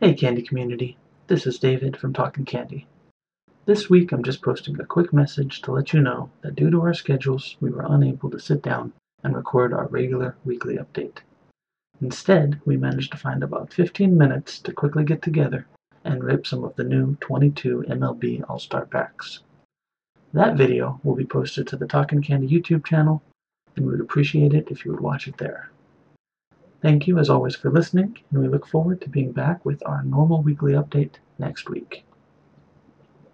Hey Candy Community, this is David from Talkin' Candy. This week I'm just posting a quick message to let you know that due to our schedules we were unable to sit down and record our regular weekly update. Instead, we managed to find about 15 minutes to quickly get together and rip some of the new 22 MLB All-Star packs. That video will be posted to the Talkin' Candy YouTube channel and we would appreciate it if you would watch it there. Thank you as always for listening, and we look forward to being back with our normal weekly update next week.